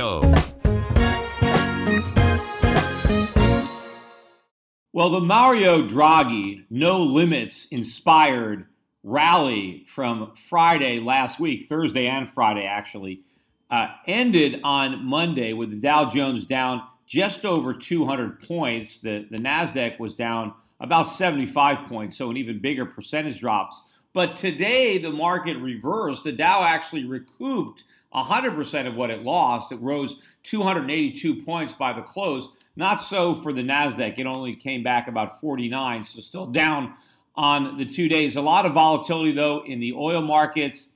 Show. Well, the Mario Draghi no limits inspired rally from Friday last week, Thursday and Friday actually, uh, ended on Monday with the Dow Jones down just over 200 points. The, the NASDAQ was down about 75 points, so an even bigger percentage drops. But today the market reversed. The Dow actually recouped 100% of what it lost. It rose 282 points by the close. Not so for the NASDAQ. It only came back about 49, so still down on the two days. A lot of volatility, though, in the oil markets.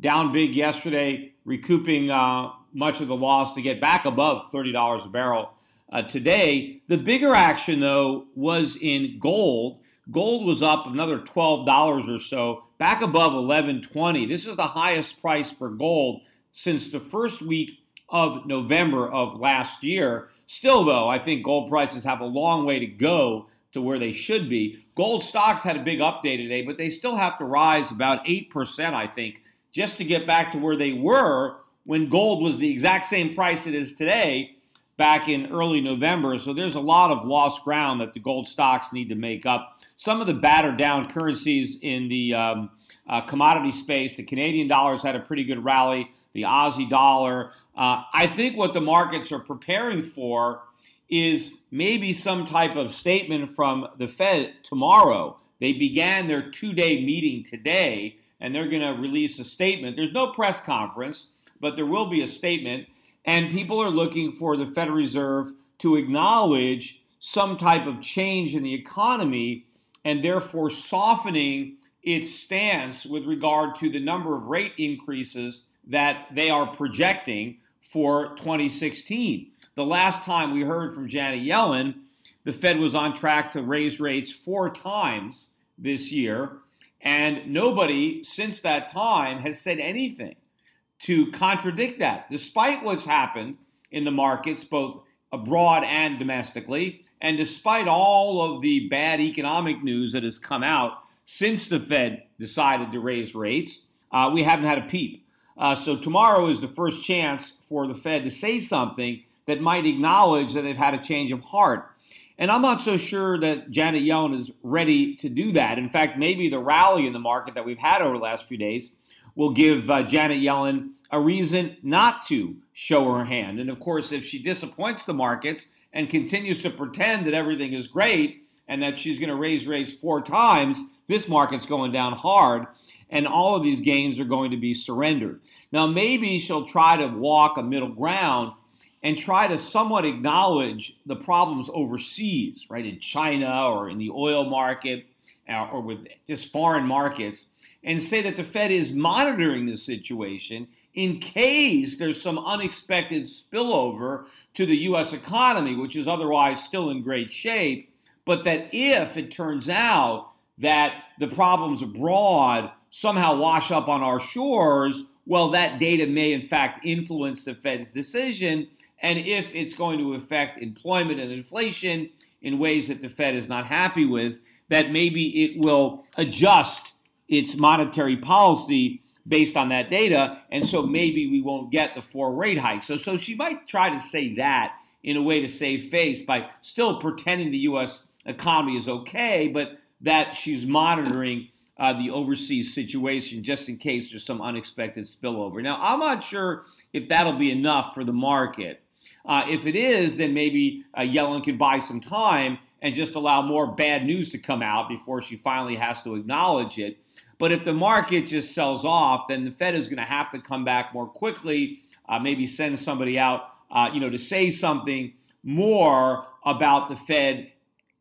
Down big yesterday, recouping uh, much of the loss to get back above $30 a barrel uh, today. The bigger action, though, was in gold. Gold was up another $12 or so, back above 1120. This is the highest price for gold since the first week of November of last year. Still, though, I think gold prices have a long way to go to where they should be. Gold stocks had a big update today, but they still have to rise about 8%, I think, just to get back to where they were when gold was the exact same price it is today back in early November. So there's a lot of lost ground that the gold stocks need to make up. Some of the battered down currencies in the um, uh, commodity space, the Canadian dollars had a pretty good rally, the Aussie dollar. Uh, I think what the markets are preparing for is maybe some type of statement from the Fed tomorrow. They began their two day meeting today and they're going to release a statement. There's no press conference, but there will be a statement. And people are looking for the Federal Reserve to acknowledge some type of change in the economy and therefore softening its stance with regard to the number of rate increases that they are projecting for 2016. The last time we heard from Janet Yellen, the Fed was on track to raise rates four times this year, and nobody since that time has said anything to contradict that, despite what's happened in the markets, both abroad and domestically, and despite all of the bad economic news that has come out since the Fed decided to raise rates, uh, we haven't had a peep. Uh, so tomorrow is the first chance for the Fed to say something that might acknowledge that they've had a change of heart. And I'm not so sure that Janet Yellen is ready to do that. In fact, maybe the rally in the market that we've had over the last few days will give uh, Janet Yellen a reason not to show her hand. And of course, if she disappoints the markets and continues to pretend that everything is great and that she's going to raise rates four times, this market's going down hard and all of these gains are going to be surrendered. Now, maybe she'll try to walk a middle ground and try to somewhat acknowledge the problems overseas, right, in China or in the oil market uh, or with just foreign markets, and say that the Fed is monitoring the situation in case there's some unexpected spillover to the U.S. economy, which is otherwise still in great shape, but that if it turns out that the problems abroad somehow wash up on our shores, well, that data may in fact influence the Fed's decision. And if it's going to affect employment and inflation in ways that the Fed is not happy with, that maybe it will adjust its monetary policy based on that data. And so maybe we won't get the four rate hikes. So, so she might try to say that in a way to save face by still pretending the U.S. economy is okay, but that she's monitoring uh, the overseas situation just in case there's some unexpected spillover. Now, I'm not sure if that'll be enough for the market. Uh, if it is, then maybe uh, Yellen can buy some time and just allow more bad news to come out before she finally has to acknowledge it. But if the market just sells off, then the Fed is going to have to come back more quickly, uh, maybe send somebody out, uh, you know, to say something more about the Fed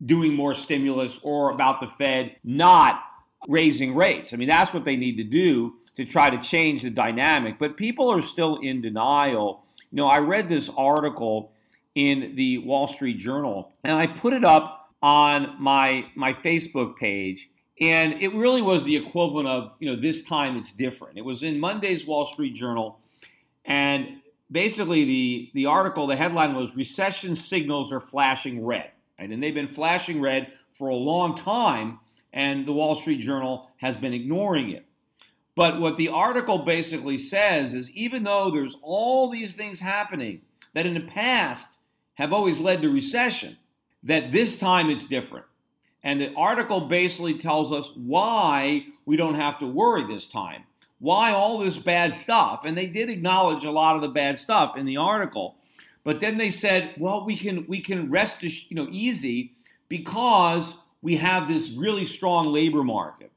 doing more stimulus or about the Fed not raising rates. I mean, that's what they need to do to try to change the dynamic. But people are still in denial. You know, I read this article in the Wall Street Journal and I put it up on my my Facebook page and it really was the equivalent of, you know, this time it's different. It was in Monday's Wall Street Journal. And basically, the, the article, the headline was Recession Signals Are Flashing Red. Right? And they've been flashing red for a long time, and the Wall Street Journal has been ignoring it. But what the article basically says is even though there's all these things happening that in the past have always led to recession, that this time it's different. And the article basically tells us why we don't have to worry this time. Why all this bad stuff? And they did acknowledge a lot of the bad stuff in the article. But then they said, well, we can we can rest you know easy because we have this really strong labor market.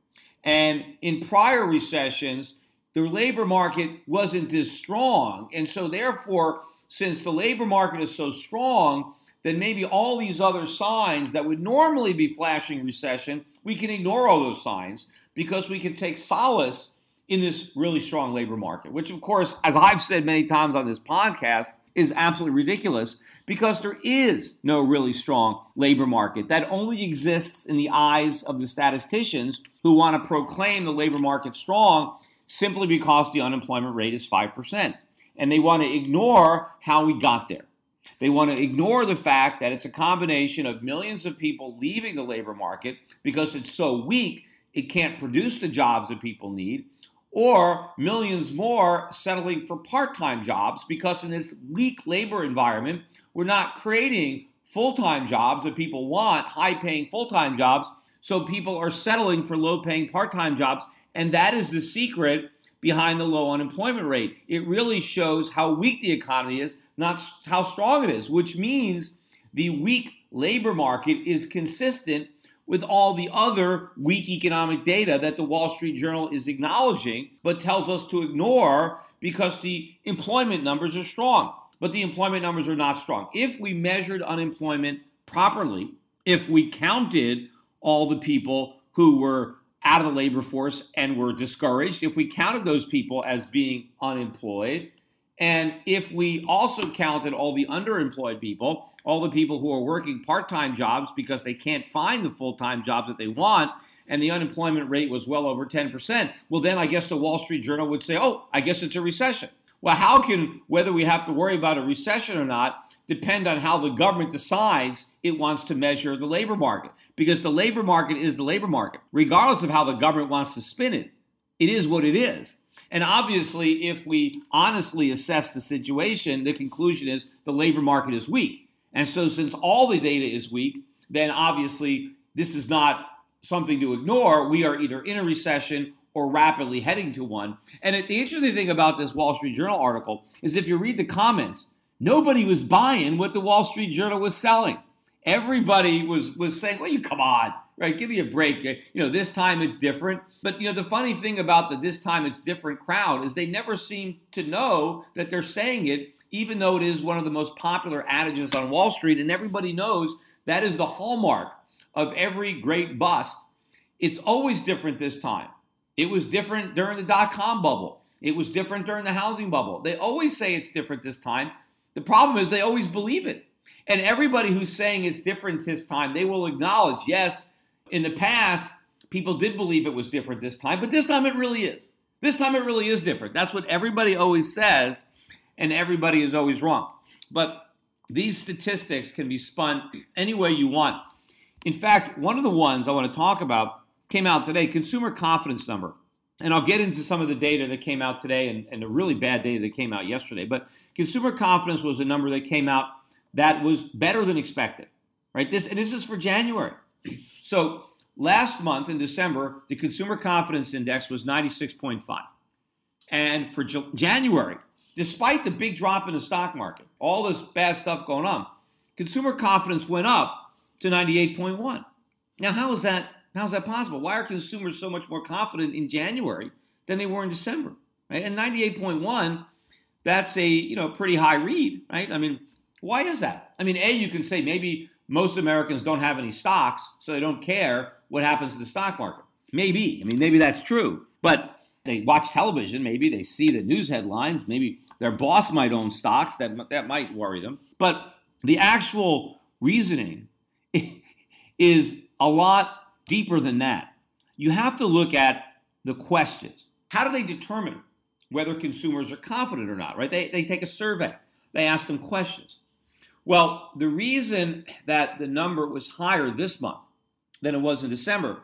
And in prior recessions, the labor market wasn't as strong. And so therefore, since the labor market is so strong, then maybe all these other signs that would normally be flashing recession, we can ignore all those signs because we can take solace in this really strong labor market, which, of course, as I've said many times on this podcast, is absolutely ridiculous because there is no really strong labor market that only exists in the eyes of the statisticians who want to proclaim the labor market strong simply because the unemployment rate is 5%. And they want to ignore how we got there. They want to ignore the fact that it's a combination of millions of people leaving the labor market because it's so weak it can't produce the jobs that people need, or millions more settling for part time jobs because in this weak labor environment, we're not creating full time jobs that people want, high paying full time jobs. So people are settling for low paying part time jobs. And that is the secret behind the low unemployment rate. It really shows how weak the economy is, not how strong it is, which means the weak labor market is consistent with all the other weak economic data that the Wall Street Journal is acknowledging, but tells us to ignore because the employment numbers are strong. But the employment numbers are not strong. If we measured unemployment properly, if we counted all the people who were out of the labor force and were discouraged, if we counted those people as being unemployed, and if we also counted all the underemployed people, all the people who are working part time jobs because they can't find the full time jobs that they want, and the unemployment rate was well over 10%, well, then I guess the Wall Street Journal would say, oh, I guess it's a recession. Well, how can whether we have to worry about a recession or not depend on how the government decides it wants to measure the labor market? Because the labor market is the labor market, regardless of how the government wants to spin it. It is what it is. And obviously, if we honestly assess the situation, the conclusion is the labor market is weak. And so, since all the data is weak, then obviously this is not something to ignore. We are either in a recession or rapidly heading to one. And the interesting thing about this Wall Street Journal article is if you read the comments, nobody was buying what the Wall Street Journal was selling. Everybody was was saying, "Well, you come on, right? Give me a break. You know, this time it's different." But you know, the funny thing about the "this time it's different" crowd is they never seem to know that they're saying it even though it is one of the most popular adages on Wall Street, and everybody knows that is the hallmark of every great bust. It's always different this time. It was different during the dot com bubble. It was different during the housing bubble. They always say it's different this time. The problem is they always believe it. And everybody who's saying it's different this time, they will acknowledge, yes, in the past, people did believe it was different this time, but this time it really is. This time it really is different. That's what everybody always says, and everybody is always wrong. But these statistics can be spun any way you want. In fact, one of the ones I want to talk about came out today consumer confidence number. And I'll get into some of the data that came out today and, and the really bad data that came out yesterday. But consumer confidence was a number that came out that was better than expected, right? This and this is for January. So last month in December, the consumer confidence index was 96.5. And for J- January, despite the big drop in the stock market, all this bad stuff going on, consumer confidence went up to 98.1. Now, how is that? How is that possible? Why are consumers so much more confident in January than they were in December? Right? And 98.1, that's a you know pretty high read, right? I mean, why is that? I mean, a you can say maybe most Americans don't have any stocks, so they don't care what happens to the stock market. Maybe. I mean, maybe that's true. But they watch television, maybe they see the news headlines, maybe their boss might own stocks that that might worry them. But the actual reasoning is a lot deeper than that. You have to look at the questions. How do they determine whether consumers are confident or not, right? They, they take a survey, they ask them questions. Well, the reason that the number was higher this month than it was in December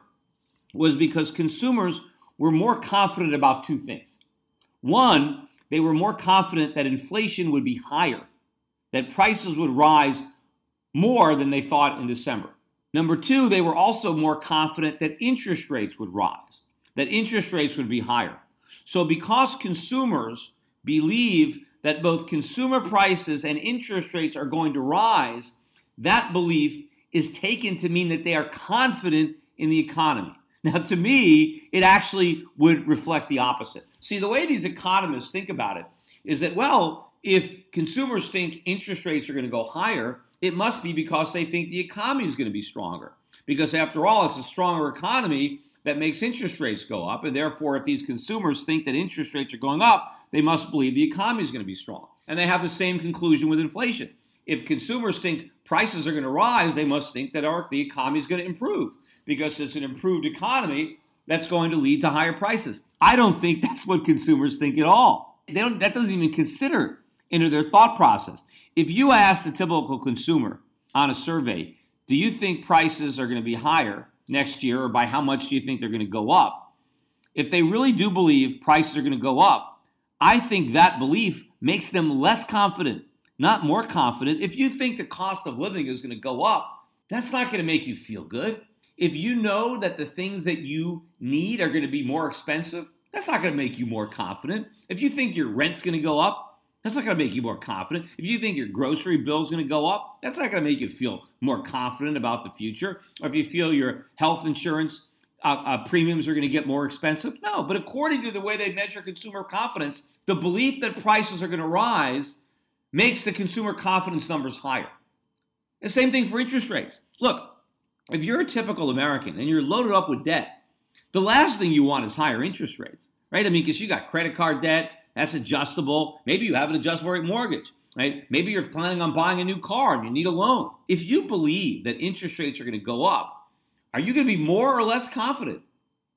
was because consumers were more confident about two things. One, they were more confident that inflation would be higher, that prices would rise more than they thought in December. Number two, they were also more confident that interest rates would rise, that interest rates would be higher. So, because consumers believe that both consumer prices and interest rates are going to rise, that belief is taken to mean that they are confident in the economy. Now, to me, it actually would reflect the opposite. See, the way these economists think about it is that, well, if consumers think interest rates are going to go higher, it must be because they think the economy is going to be stronger. Because after all, it's a stronger economy that makes interest rates go up. And therefore, if these consumers think that interest rates are going up, they must believe the economy is going to be strong. And they have the same conclusion with inflation. If consumers think prices are going to rise, they must think that our, the economy is going to improve because it's an improved economy that's going to lead to higher prices. I don't think that's what consumers think at all. They don't, that doesn't even consider into their thought process. If you ask the typical consumer on a survey, do you think prices are going to be higher next year or by how much do you think they're going to go up? If they really do believe prices are going to go up, I think that belief makes them less confident, not more confident. If you think the cost of living is going to go up, that's not going to make you feel good. If you know that the things that you need are going to be more expensive, that's not going to make you more confident. If you think your rent's going to go up, that's not going to make you more confident. If you think your grocery bill is going to go up, that's not going to make you feel more confident about the future. Or if you feel your health insurance uh, uh, premiums are going to get more expensive, no. But according to the way they measure consumer confidence, the belief that prices are going to rise makes the consumer confidence numbers higher. The same thing for interest rates. Look, if you're a typical American and you're loaded up with debt, the last thing you want is higher interest rates, right? I mean, because you got credit card debt, that's adjustable. Maybe you have an adjustable rate mortgage, right? Maybe you're planning on buying a new car and you need a loan. If you believe that interest rates are going to go up, are you going to be more or less confident?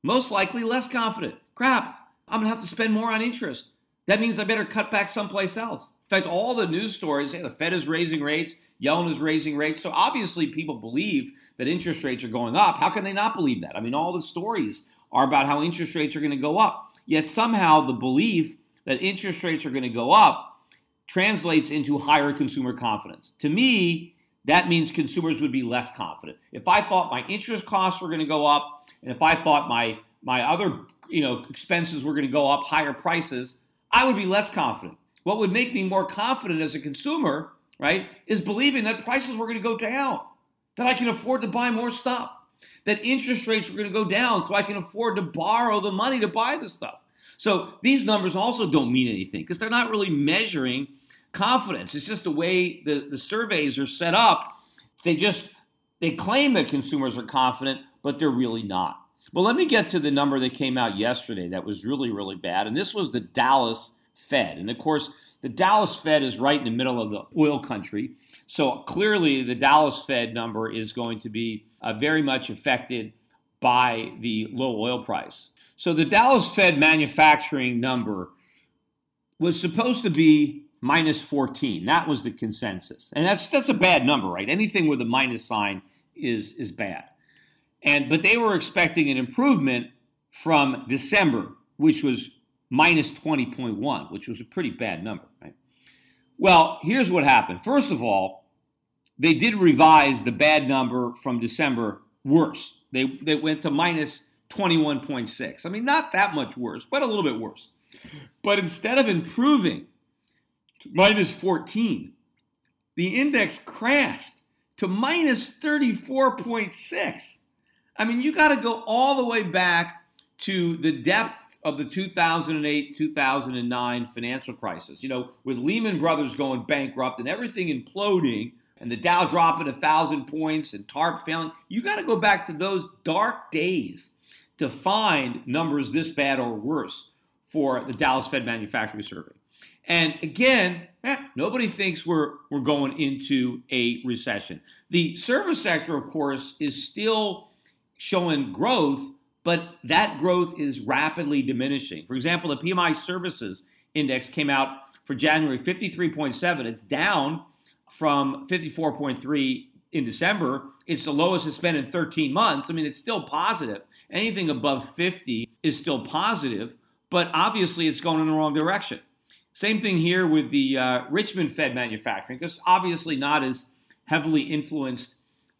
Most likely less confident. Crap, I'm going to have to spend more on interest. That means I better cut back someplace else. In fact, all the news stories the Fed is raising rates, Yellen is raising rates. So obviously people believe that interest rates are going up. How can they not believe that? I mean, all the stories are about how interest rates are going to go up. Yet somehow the belief that interest rates are going to go up translates into higher consumer confidence. To me, that means consumers would be less confident. If I thought my interest costs were going to go up, and if I thought my my other you know expenses were going to go up, higher prices, I would be less confident. What would make me more confident as a consumer, right, is believing that prices were going to go down, that I can afford to buy more stuff, that interest rates were going to go down so I can afford to borrow the money to buy the stuff. So these numbers also don't mean anything because they're not really measuring confidence. It's just the way the, the surveys are set up. They just they claim that consumers are confident, but they're really not. Well, let me get to the number that came out yesterday that was really, really bad. And this was the Dallas Fed. And of course, the Dallas Fed is right in the middle of the oil country. So clearly, the Dallas Fed number is going to be uh, very much affected by the low oil price. So the Dallas Fed manufacturing number was supposed to be minus 14. That was the consensus. And that's that's a bad number, right? Anything with a minus sign is is bad. And but they were expecting an improvement from December, which was minus 20.1, which was a pretty bad number, right? Well, here's what happened. First of all, they did revise the bad number from December worse. They they went to minus 21.6. I mean, not that much worse, but a little bit worse. But instead of improving to minus 14, the index crashed to minus 34.6. I mean, you got to go all the way back to the depths of the 2008 2009 financial crisis. You know, with Lehman Brothers going bankrupt and everything imploding, and the Dow dropping a thousand points and TARP failing, you got to go back to those dark days to find numbers this bad or worse for the Dallas Fed Manufacturing Survey. And again, eh, nobody thinks we're we're going into a recession. The service sector, of course, is still showing growth, but that growth is rapidly diminishing. For example, the PMI Services Index came out for January 53.7. It's down from 54.3 in December. It's the lowest it's been in 13 months. I mean, it's still positive. Anything above 50 is still positive, but obviously it's going in the wrong direction. Same thing here with the uh, Richmond Fed manufacturing, because obviously not as heavily influenced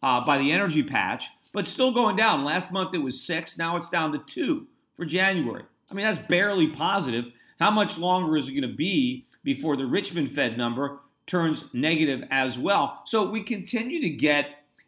uh, by the energy patch, but still going down. Last month it was six, now it's down to two for January. I mean, that's barely positive. How much longer is it going to be before the Richmond Fed number turns negative as well? So we continue to get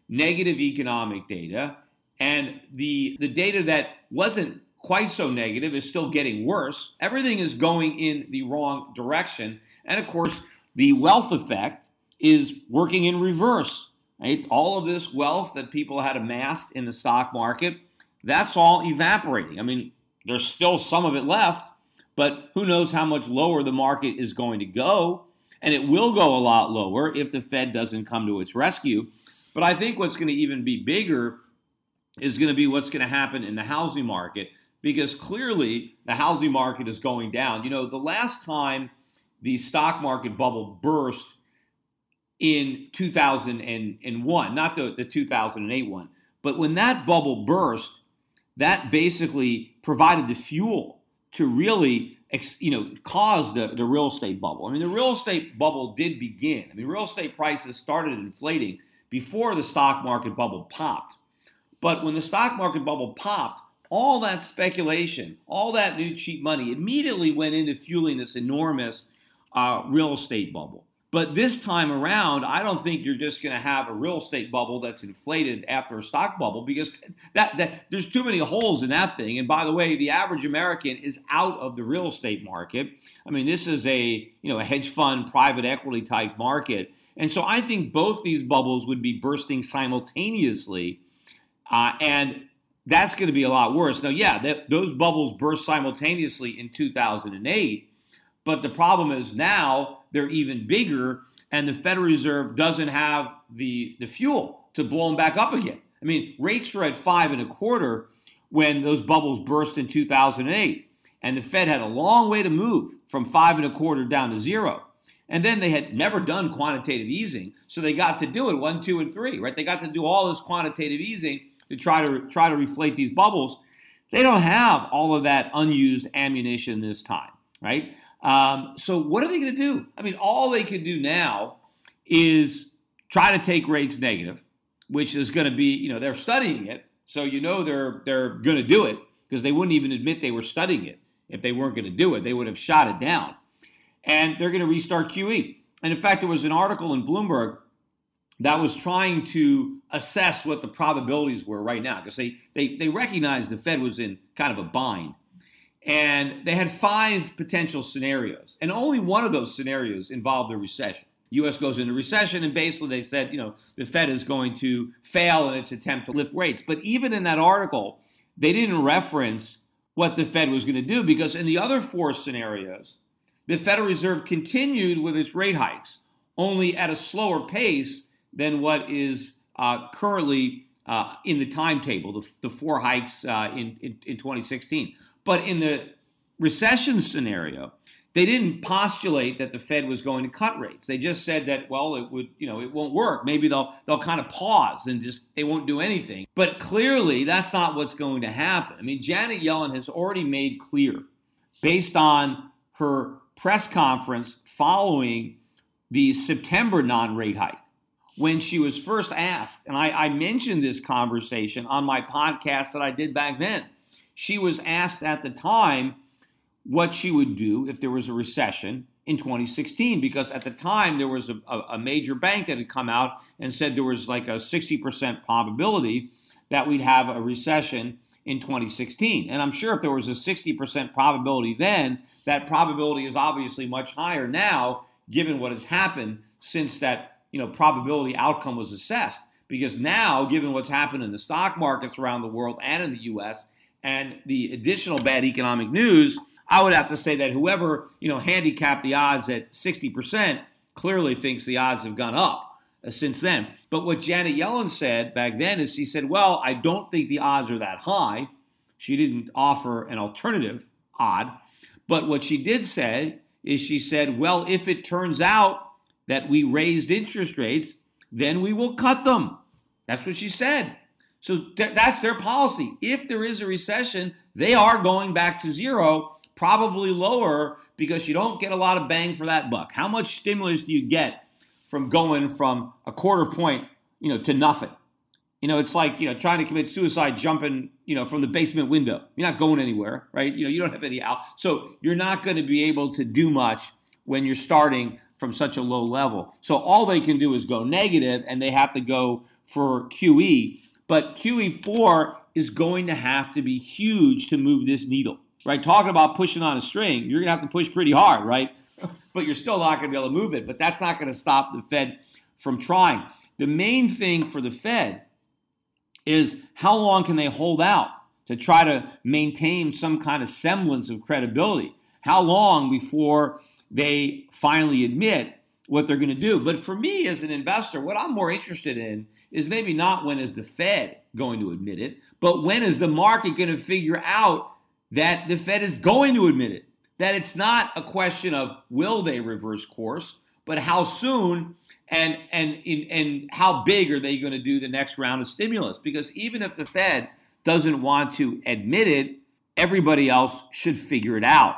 negative economic data, and the the data that wasn't quite so negative is still getting worse. Everything is going in the wrong direction. And of course, the wealth effect is working in reverse. Right? All of this wealth that people had amassed in the stock market, that's all evaporating. I mean, there's still some of it left, but who knows how much lower the market is going to go. And it will go a lot lower if the Fed doesn't come to its rescue. But I think what's going to even be bigger is going to be what's going to happen in the housing market because clearly the housing market is going down. You know, the last time the stock market bubble burst in 2001, not the, the 2008 one, but when that bubble burst, that basically provided the fuel to really you know cause the, the real estate bubble. I mean, the real estate bubble did begin. I mean, real estate prices started inflating before the stock market bubble popped. But when the stock market bubble popped, all that speculation, all that new cheap money immediately went into fueling this enormous uh, real estate bubble. But this time around, I don't think you're just going to have a real estate bubble that's inflated after a stock bubble because that, that there's too many holes in that thing. And by the way, the average American is out of the real estate market. I mean, this is a you know a hedge fund, private equity type market, and so I think both these bubbles would be bursting simultaneously. Uh, and that's going to be a lot worse. Now, yeah, that, those bubbles burst simultaneously in 2008, but the problem is now they're even bigger, and the Federal Reserve doesn't have the, the fuel to blow them back up again. I mean, rates were at five and a quarter when those bubbles burst in 2008, and the Fed had a long way to move from five and a quarter down to zero. And then they had never done quantitative easing, so they got to do it one, two, and three, right? They got to do all this quantitative easing to try to try to reflate these bubbles, they don't have all of that unused ammunition this time, right? Um, so what are they going to do? I mean, all they can do now is try to take rates negative, which is going to be, you know, they're studying it, so you know they're they're going to do it because they wouldn't even admit they were studying it if they weren't going to do it. They would have shot it down, and they're going to restart QE. And in fact, there was an article in Bloomberg that was trying to assess what the probabilities were right now because they, they, they recognized the Fed was in kind of a bind. And they had five potential scenarios, and only one of those scenarios involved a recession. U.S. goes into recession, and basically they said, you know, the Fed is going to fail in its attempt to lift rates. But even in that article, they didn't reference what the Fed was going to do because in the other four scenarios, the Federal Reserve continued with its rate hikes, only at a slower pace than what is uh, currently uh, in the timetable, the, the four hikes uh, in, in, in 2016. But in the recession scenario, they didn't postulate that the Fed was going to cut rates. They just said that, well, it would, you know, it won't work. Maybe they'll they'll kind of pause and just they won't do anything. But clearly, that's not what's going to happen. I mean, Janet Yellen has already made clear, based on her press conference following the September non-rate hike, when she was first asked, and I, I mentioned this conversation on my podcast that I did back then. She was asked at the time what she would do if there was a recession in 2016 because at the time there was a, a, major bank that had come out and said there was like a 60% probability that we'd have a recession in 2016 and i'm sure if there was a 60% probability then that probability is obviously much higher now given what has happened since that you know probability outcome was assessed because now given what's happened in the stock markets around the world and in the US and the additional bad economic news I would have to say that whoever, you know, handicapped the odds at 60% clearly thinks the odds have gone up uh, since then. But what Janet Yellen said back then is she said, well, I don't think the odds are that high. She didn't offer an alternative odd. But what she did say is she said, well, if it turns out that we raised interest rates, then we will cut them. That's what she said. So th- that's their policy. If there is a recession, they are going back to zero probably lower because you don't get a lot of bang for that buck. How much stimulus do you get from going from a quarter point, you know, to nothing? You know, it's like, you know, trying to commit suicide jumping, you know, from the basement window. You're not going anywhere, right? You know, you don't have any out. So you're not going to be able to do much when you're starting from such a low level. So all they can do is go negative and they have to go for QE. But QE4 is going to have to be huge to move this needle right? Talking about pushing on a string, you're going to have to push pretty hard, right? but you're still not going to be able to move it. But that's not going to stop the Fed from trying. The main thing for the Fed is how long can they hold out to try to maintain some kind of semblance of credibility? How long before they finally admit what they're going to do? But for me as an investor, what I'm more interested in is maybe not when is the Fed going to admit it, but when is the market going to figure out that the Fed is going to admit it. That it's not a question of will they reverse course, but how soon and and and how big are they going to do the next round of stimulus? Because even if the Fed doesn't want to admit it, everybody else should figure it out.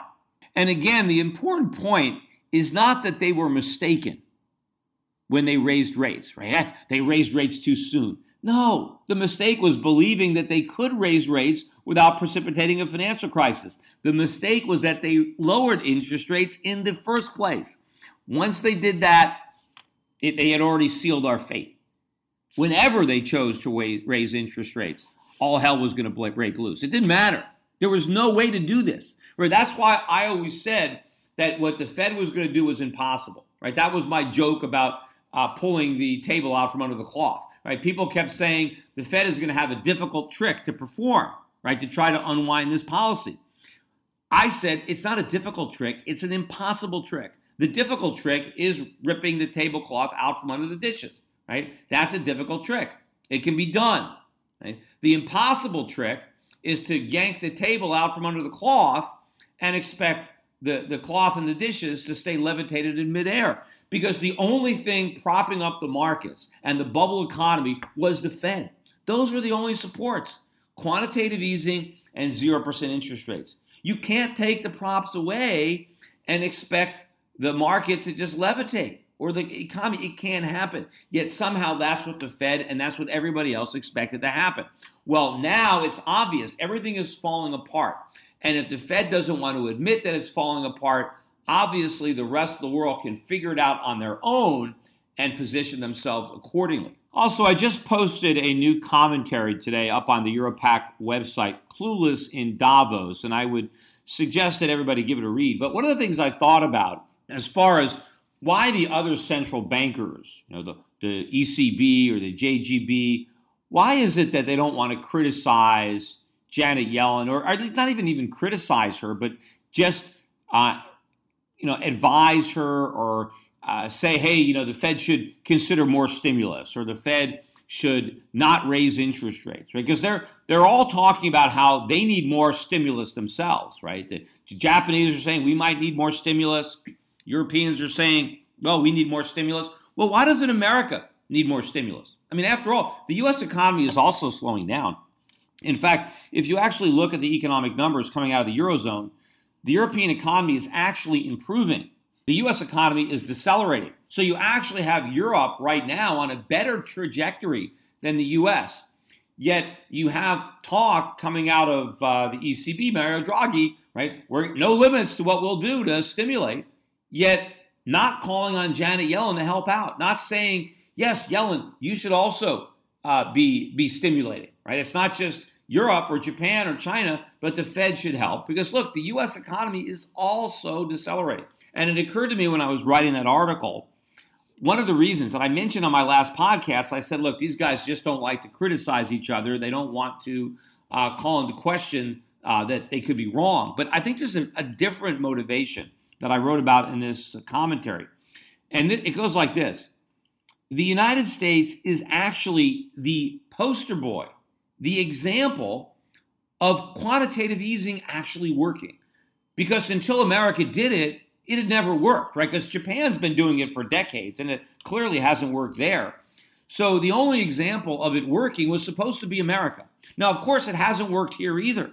And again, the important point is not that they were mistaken when they raised rates, right? They raised rates too soon. No, the mistake was believing that they could raise rates without precipitating a financial crisis. The mistake was that they lowered interest rates in the first place. Once they did that, it, they had already sealed our fate. Whenever they chose to raise interest rates, all hell was going to break loose. It didn't matter. There was no way to do this. Right? That's why I always said that what the Fed was going to do was impossible. Right? That was my joke about uh, pulling the table out from under the cloth. Right? People kept saying the Fed is going to have a difficult trick to perform right, to try to unwind this policy. I said it's not a difficult trick, it's an impossible trick. The difficult trick is ripping the tablecloth out from under the dishes, right? That's a difficult trick. It can be done. Right? The impossible trick is to yank the table out from under the cloth and expect the, the cloth and the dishes to stay levitated in midair. Because the only thing propping up the markets and the bubble economy was the Fed. Those were the only supports quantitative easing, and 0% interest rates. You can't take the props away and expect the market to just levitate or the economy. It can't happen. Yet somehow that's what the Fed and that's what everybody else expected to happen. Well, now it's obvious everything is falling apart. And if the Fed doesn't want to admit that it's falling apart, obviously the rest of the world can figure it out on their own and position themselves accordingly. Also, I just posted a new commentary today up on the Europac website, Clueless in Davos, and I would suggest that everybody give it a read. But one of the things I thought about as far as why the other central bankers, you know, the, the ECB or the JGB, why is it that they don't want to criticize Janet Yellen or, not even even criticize her, but just uh, you know advise her or uh, say, hey, you know, the Fed should consider more stimulus, or the Fed should not raise interest rates, right? Because they're they're all talking about how they need more stimulus themselves, right? The, the Japanese are saying we might need more stimulus. Europeans are saying, well, we need more stimulus. Well, why doesn't America need more stimulus? I mean, after all, the U.S. economy is also slowing down. In fact, if you actually look at the economic numbers coming out of the Eurozone, the European economy is actually improving. The US economy is decelerating. So you actually have Europe right now on a better trajectory than the US. Yet you have talk coming out of uh, the ECB, Mario Draghi, right? We're no limits to what we'll do to stimulate, yet not calling on Janet Yellen to help out, not saying, yes, Yellen, you should also uh, be be stimulating, right? It's not just Europe or Japan or China, but the Fed should help because look, the US economy is also decelerating. And it occurred to me when I was writing that article, one of the reasons that I mentioned on my last podcast, I said, look, these guys just don't like to criticize each other. They don't want to uh, call into question uh, that they could be wrong. But I think there's a, a different motivation that I wrote about in this commentary. And it goes like this The United States is actually the poster boy the example of quantitative easing actually working. Because until America did it, it had never worked, right? Because Japan's been doing it for decades and it clearly hasn't worked there. So the only example of it working was supposed to be America. Now, of course, it hasn't worked here either.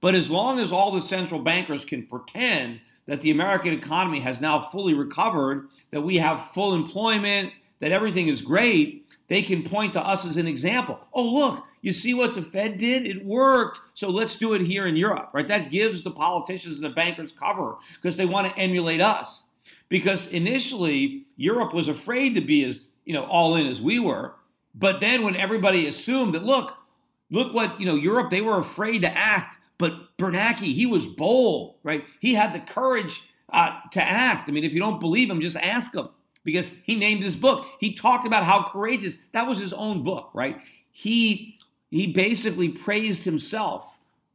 But as long as all the central bankers can pretend that the American economy has now fully recovered, that we have full employment, that everything is great, they can point to us as an example. Oh, look, you see what the Fed did? It worked. So let's do it here in Europe, right? That gives the politicians and the bankers cover because they want to emulate us. Because initially, Europe was afraid to be as, you know, all in as we were. But then when everybody assumed that, look, look what, you know, Europe, they were afraid to act. But Bernanke, he was bold, right? He had the courage uh, to act. I mean, if you don't believe him, just ask him because he named his book. He talked about how courageous, that was his own book, right? He he basically praised himself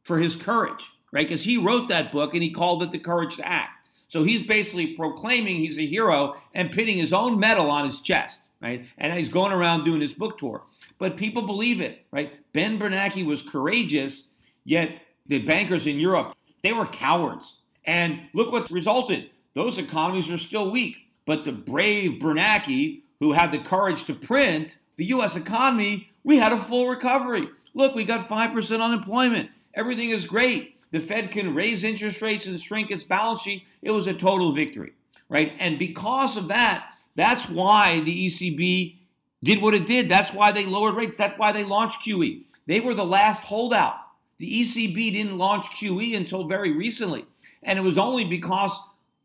for his courage, right? Because he wrote that book and he called it The Courage to Act. So he's basically proclaiming he's a hero and pinning his own medal on his chest, right? And he's going around doing his book tour. But people believe it, right? Ben Bernanke was courageous, yet the bankers in Europe, they were cowards. And look what resulted. Those economies are still weak. But the brave Bernanke, who had the courage to print, the U.S. economy we had a full recovery. Look, we got 5% unemployment. Everything is great. The Fed can raise interest rates and shrink its balance sheet. It was a total victory, right? And because of that, that's why the ECB did what it did. That's why they lowered rates. That's why they launched QE. They were the last holdout. The ECB didn't launch QE until very recently. And it was only because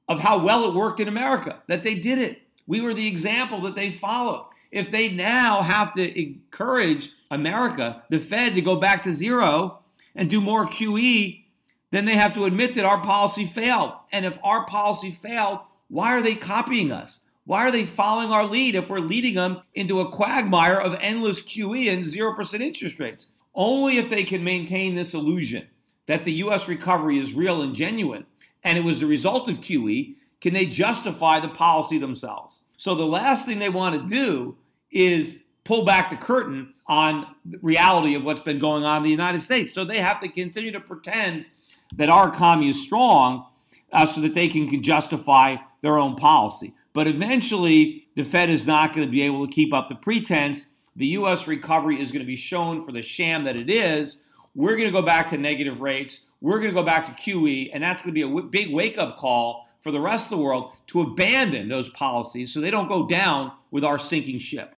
of how well it worked in America that they did it. We were the example that they followed if they now have to encourage America, the Fed, to go back to zero and do more QE, then they have to admit that our policy failed. And if our policy failed, why are they copying us? Why are they following our lead if we're leading them into a quagmire of endless QE and 0% interest rates? Only if they can maintain this illusion that the US recovery is real and genuine and it was the result of QE can they justify the policy themselves. So the last thing they want to do is pull back the curtain on the reality of what's been going on in the United States. So they have to continue to pretend that our economy is strong uh, so that they can justify their own policy. But eventually, the Fed is not going to be able to keep up the pretense. The U.S. recovery is going to be shown for the sham that it is. We're going to go back to negative rates. We're going to go back to QE, and that's going to be a w- big wake up call for the rest of the world to abandon those policies so they don't go down with our sinking ship.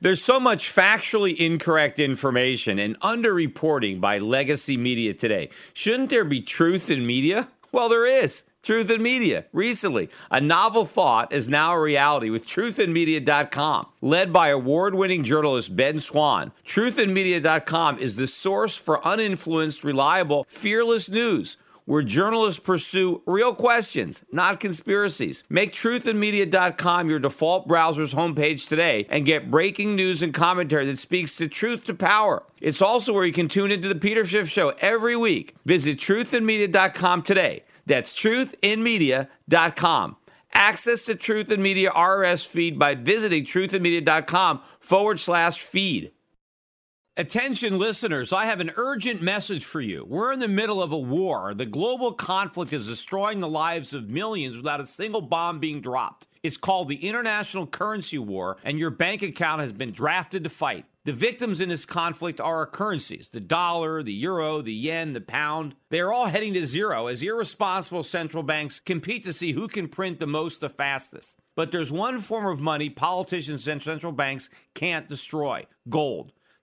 There's so much factually incorrect information and underreporting by legacy media today. Shouldn't there be truth in media? Well, there is. Truth in Media. Recently, a novel thought is now a reality with truthinmedia.com. Led by award winning journalist Ben Swann, truthinmedia.com is the source for uninfluenced, reliable, fearless news where journalists pursue real questions, not conspiracies. Make truthinmedia.com your default browser's homepage today and get breaking news and commentary that speaks to truth to power. It's also where you can tune into the Peter Schiff Show every week. Visit truthinmedia.com today. That's truthinmedia.com. access to Truth in Media RSS feed by visiting truthinmedia.com forward slash feed. Attention listeners, I have an urgent message for you. We're in the middle of a war. The global conflict is destroying the lives of millions without a single bomb being dropped. It's called the International Currency War, and your bank account has been drafted to fight. The victims in this conflict are our currencies the dollar, the euro, the yen, the pound. They are all heading to zero as irresponsible central banks compete to see who can print the most the fastest. But there's one form of money politicians and central banks can't destroy gold.